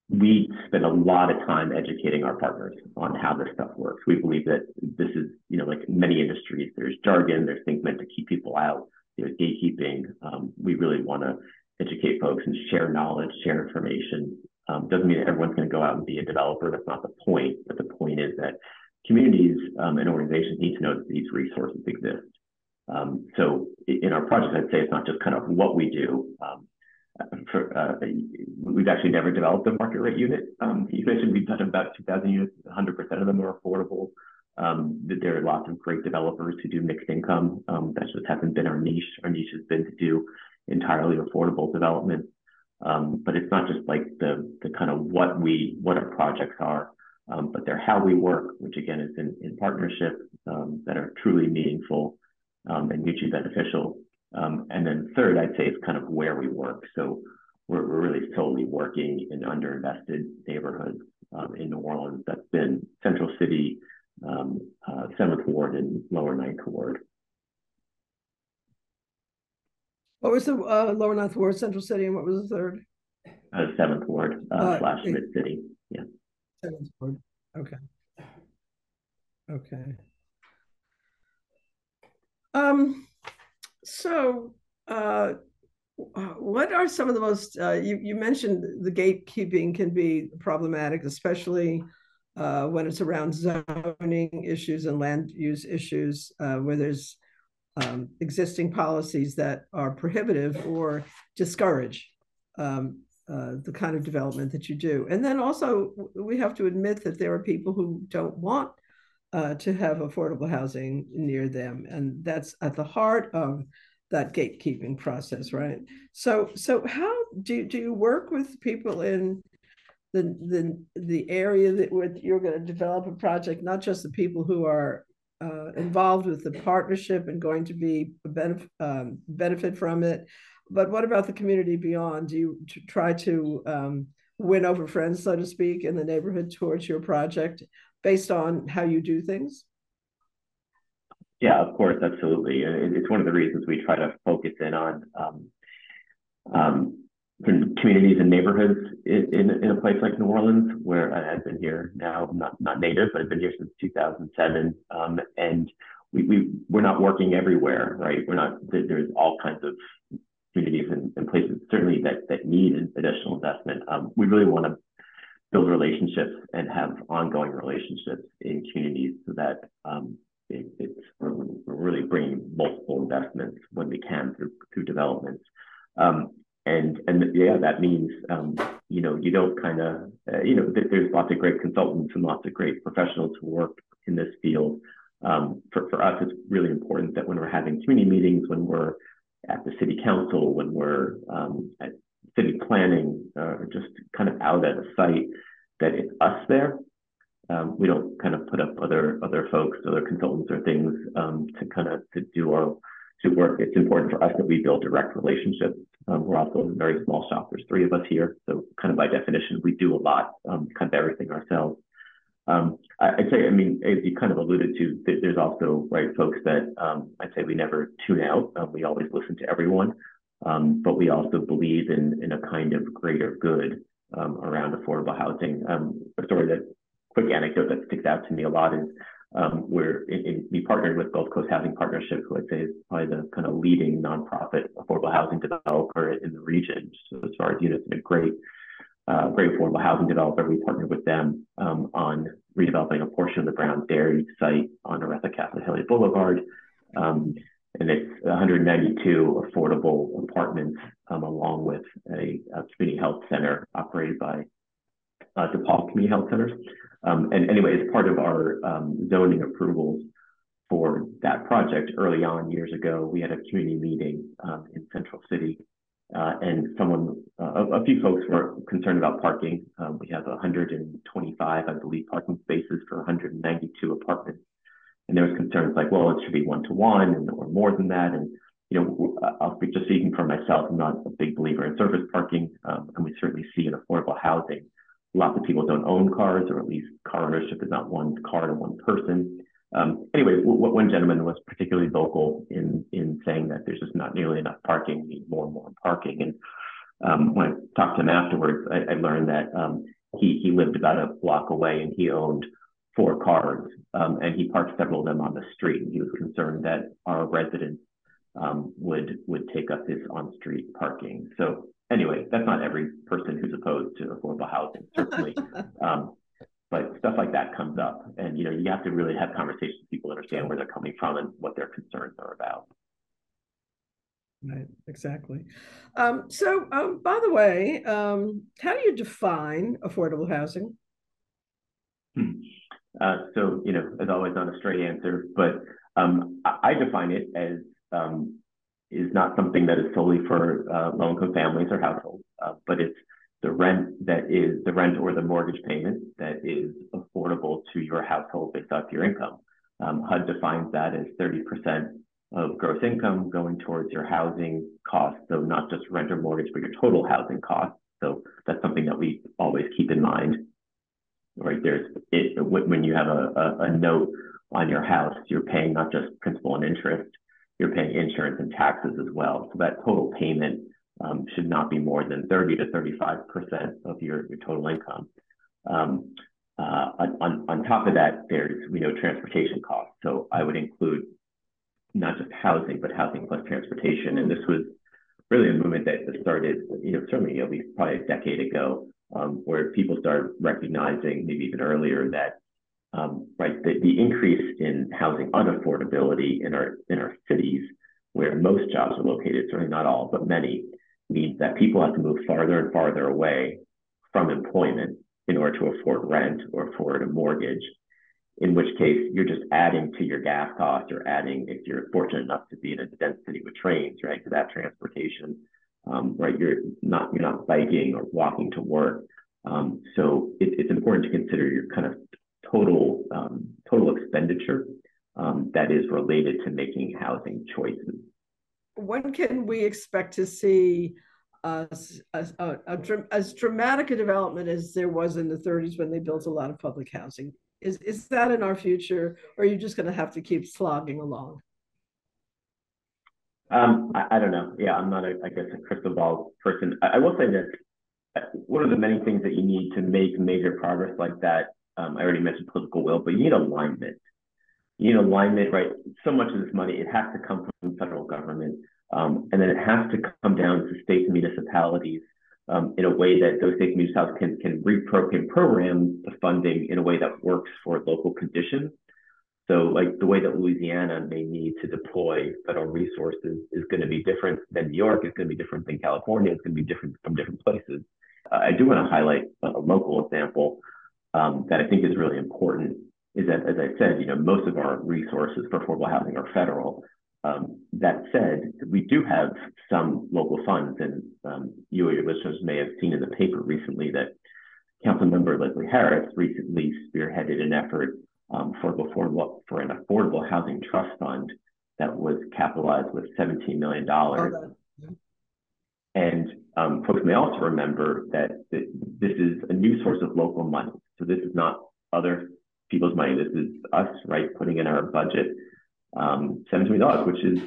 we spend a lot of time educating our partners on how this stuff works. We believe that this is, you know, like many industries, there's jargon, there's things meant to keep people out, there's gatekeeping. Um, we really want to educate folks and share knowledge, share information. Um, doesn't mean that everyone's going to go out and be a developer. That's not the point. But the point is that communities um, and organizations need to know that these resources exist. Um, so in our project, I'd say it's not just kind of what we do. For, uh, we've actually never developed a market rate unit. Um, you mentioned we've done about 2,000 units, 100% of them are affordable. Um, there are lots of great developers who do mixed income. Um, that just hasn't been our niche. Our niche has been to do entirely affordable development. Um, but it's not just like the the kind of what we what our projects are, um, but they're how we work, which again is in, in partnership um, that are truly meaningful um, and mutually beneficial. Um, and then third, I'd say is kind of where we work. So we're, we're really solely working in underinvested neighborhoods um, in New Orleans. That's been Central City, um, uh, Seventh Ward, and Lower Ninth Ward. What was the uh, Lower Ninth Ward, Central City, and what was the third? Uh, Seventh Ward uh, uh slash Mid City. Yeah. Seventh Ward. Okay. Okay. Um. So, uh, what are some of the most uh, you you mentioned the gatekeeping can be problematic, especially uh, when it's around zoning issues and land use issues, uh, where there's um, existing policies that are prohibitive or discourage um, uh, the kind of development that you do. And then also, we have to admit that there are people who don't want uh, to have affordable housing near them, and that's at the heart of that gatekeeping process, right? So, so how do do you work with people in the the the area that with you're going to develop a project, not just the people who are uh, involved with the partnership and going to be benef- um, benefit from it, but what about the community beyond? Do you try to um, win over friends, so to speak, in the neighborhood towards your project based on how you do things? Yeah, of course, absolutely. It's one of the reasons we try to focus in on um, um, communities and neighborhoods in, in, in, a place like New Orleans, where I've been here now, not not native, but I've been here since 2007, um, and we, we we're not working everywhere, right? We're not. There's all kinds of communities and, and places certainly that that need additional investment. Um, we really want to build relationships and have ongoing relationships in communities so that um, it, it's we're, really bringing multiple investments when we can through through developments. Um, and and yeah, that means um, you know you don't kind of uh, you know th- there's lots of great consultants and lots of great professionals who work in this field. Um, for for us, it's really important that when we're having community meetings, when we're at the city council, when we're um, at city planning, uh, just kind of out at a site, that it's us there. Um, we don't kind of put up other other folks, other consultants or things um, to kind of to do our to work. It's important for us that we build direct relationships um, we're also a very small shop. There's three of us here. So kind of by definition, we do a lot, um, kind of everything ourselves. Um, I, would say, I mean, as you kind of alluded to, there's also, right, folks that um, I'd say we never tune out. Um, we always listen to everyone. Um, but we also believe in, in a kind of greater good around affordable housing. a story that, quick anecdote that sticks out to me a lot is um, we're in, in, we partnered with Gulf Coast Housing Partnership, who I'd say is probably the kind of leading nonprofit affordable housing developer in the region. So as far as units, and a great, uh, great affordable housing developer. We partnered with them um, on redeveloping a portion of the Brown Dairy site on Oretha Castle Haley Boulevard. Um, and it's 192 affordable apartments, um, along with a, a, community health center operated by uh, DePaul Community Health Centers. Um, and anyway, as part of our um, zoning approvals for that project early on years ago, we had a community meeting um, in Central City. Uh, and someone, uh, a, a, few folks were concerned about parking. Um, we have 125, I believe, parking spaces for 192 apartments. And there was concerns like, well, it should be one to one or more than that. And, you know, I'll speak just speaking for myself. I'm not a big believer in surface parking. Um, and we certainly see in affordable housing Lots of people don't own cars, or at least car ownership is not one car to one person. Um, anyway, one gentleman was particularly vocal in in saying that there's just not nearly enough parking, we need more and more parking. And um, when I talked to him afterwards, I, I learned that um, he he lived about a block away and he owned four cars, um, and he parked several of them on the street. He was concerned that our residents um, would would take up his on-street parking. So anyway, that's not every person who's opposed to affordable housing, certainly. (laughs) um, but stuff like that comes up, and you know, you have to really have conversations with people, understand where they're coming from and what their concerns are about. Right, exactly. Um, so, um, by the way, um, how do you define affordable housing? Hmm. Uh, so, you know, as always, not a straight answer, but um, I, I, define it as um, is not something that is solely for uh, low-income families or households, uh, but it's the rent that is the rent or the mortgage payment that is affordable to your household based off your income. Um, HUD defines that as 30% of gross income going towards your housing costs, so not just rent or mortgage, but your total housing costs. So that's something that we always keep in mind. Right there's it when you have a, a, a note on your house, you're paying not just principal and interest, you're paying insurance and taxes as well. So that total payment um, should not be more than 30 to 35% of your, your total income. Um, uh, on, on top of that, there's we know transportation costs. So I would include not just housing, but housing plus transportation. And this was really a movement that started, you know, certainly at least probably a decade ago, um, where people start recognizing, maybe even earlier, that um, right the, the increase in housing unaffordability in our in our cities, where most jobs are located, certainly not all, but many, means that people have to move farther and farther away from employment in order to afford rent or afford a mortgage in which case you're just adding to your gas cost or adding, if you're fortunate enough to be in a dense city with trains, right, to that transportation, um, right? You're not you're not biking or walking to work. Um, so it, it's important to consider your kind of total um, total expenditure um, that is related to making housing choices. When can we expect to see a, a, a, as dramatic a development as there was in the 30s when they built a lot of public housing? Is is that in our future, or are you just going to have to keep slogging along? Um, I, I, don't know. Yeah, I'm not, a, I guess, a crystal ball person. I, I, will say this: one of the many things that you need to make major progress like that. Um, I already mentioned political will, but you need alignment. You need alignment, right? So much of this money it has to come from the federal government, um, and then it has to come down to states and municipalities um, in a way that those states and municipalities can, can reprogram program the funding in a way that works for local conditions. So like the way that Louisiana may need to deploy federal resources is going to be different than New York, it's going to be different than California, it's going to be different from different places. Uh, I do want to highlight a local example um, that I think is really important is that, as I said, you know, most of our resources for affordable housing are federal. Um, that said, we do have some local funds, and um, you or your listeners may have seen in the paper recently that Councilmember Leslie Harris recently spearheaded an effort um, for, affordable, for an affordable housing trust fund that was capitalized with $17 million. Okay. And um, folks may also remember that th this is a new source of local money. So this is not other people's money. This is us, right, putting in our budget um, $17 million, which is,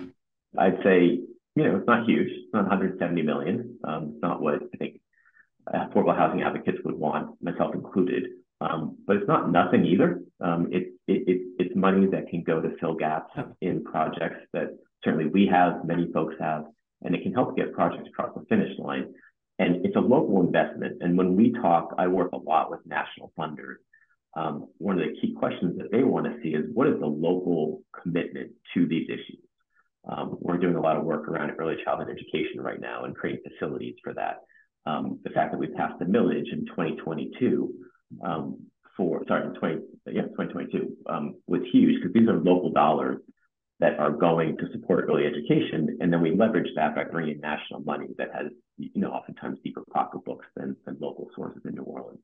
I'd say, you know, it's not huge. It's not 170 million. Um, it's not what I think affordable housing advocates would want, myself included. Um, but it's not nothing either. Um, it, it, it, it's money that can go to fill gaps in projects that certainly we have, many folks have, and it can help get projects across the finish line. And it's a local investment. And when we talk, I work a lot with national funders um, one of the key questions that they want to see is what is the local commitment to these issues? Um, we're doing a lot of work around early childhood education right now and creating facilities for that. Um, the fact that we passed the millage in 2022 um, for, sorry, 20, yeah, 2022 um, was huge because these are local dollars that are going to support early education. And then we leverage that by bringing national money that has, you know, oftentimes deeper pocketbooks than, than local sources in New Orleans.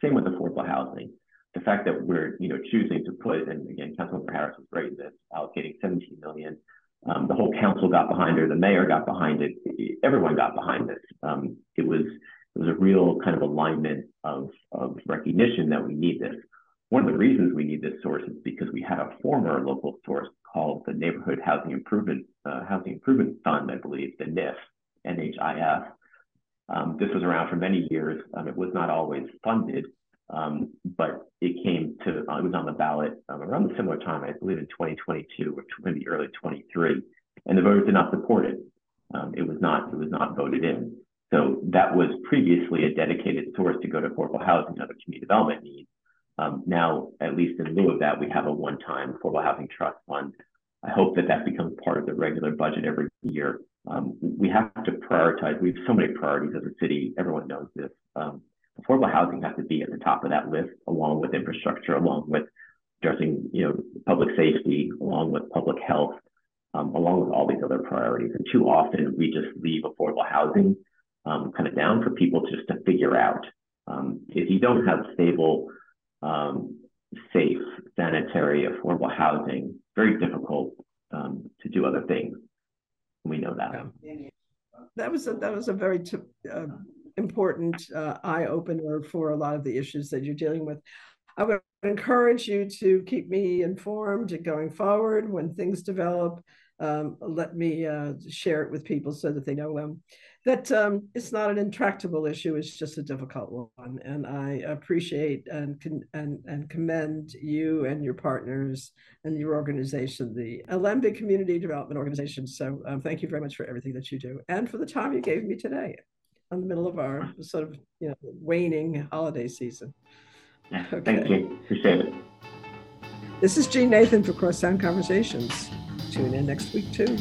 Same with affordable housing the fact that we're you know choosing to put and again Councilmember Harris was great in this allocating 17 million. Um, the whole council got behind her, the mayor got behind it, everyone got behind this. Um, it was was a real kind of alignment of of recognition that we need this. One of the reasons we need this source is because we had a former local source called the Neighborhood Housing Improvement uh, Housing Improvement Fund, I believe, the NIF, NHIF. Um, this was around for many years. Um, it was not always funded, um, but it came to, uh, it was on the ballot um, around a similar time, I believe in 2022 or maybe early 23, and the voters did not support it. Um, it was not, it was not voted in. So that was previously a dedicated source to go to affordable housing and other community development needs. Um, now, at least in lieu of that, we have a one-time affordable housing trust fund. I hope that that becomes part of the regular budget every year um, we have to prioritize. We have so many priorities as a city. Everyone knows this. Um, affordable housing has to be at the top of that list, along with infrastructure, along with addressing, you know, public safety, along with public health, um, along with all these other priorities. And too often we just leave affordable housing um, kind of down for people just to figure out. Um, if you don't have stable, um, safe, sanitary, affordable housing, very difficult um, to do other things. We know that. Yeah. That was a, that was a very uh, important uh, eye opener for a lot of the issues that you're dealing with. I would encourage you to keep me informed going forward when things develop. Um, let me uh, share it with people so that they know um, that um, it's not an intractable issue; it's just a difficult one. And I appreciate and and and commend you and your partners and your organization, the Alembic Community Development Organization. So um, thank you very much for everything that you do and for the time you gave me today, in the middle of our sort of you know waning holiday season. Okay. Thank you. Appreciate it. This is Jeanne Nathan for Crosstown Conversations. Tune in next week too.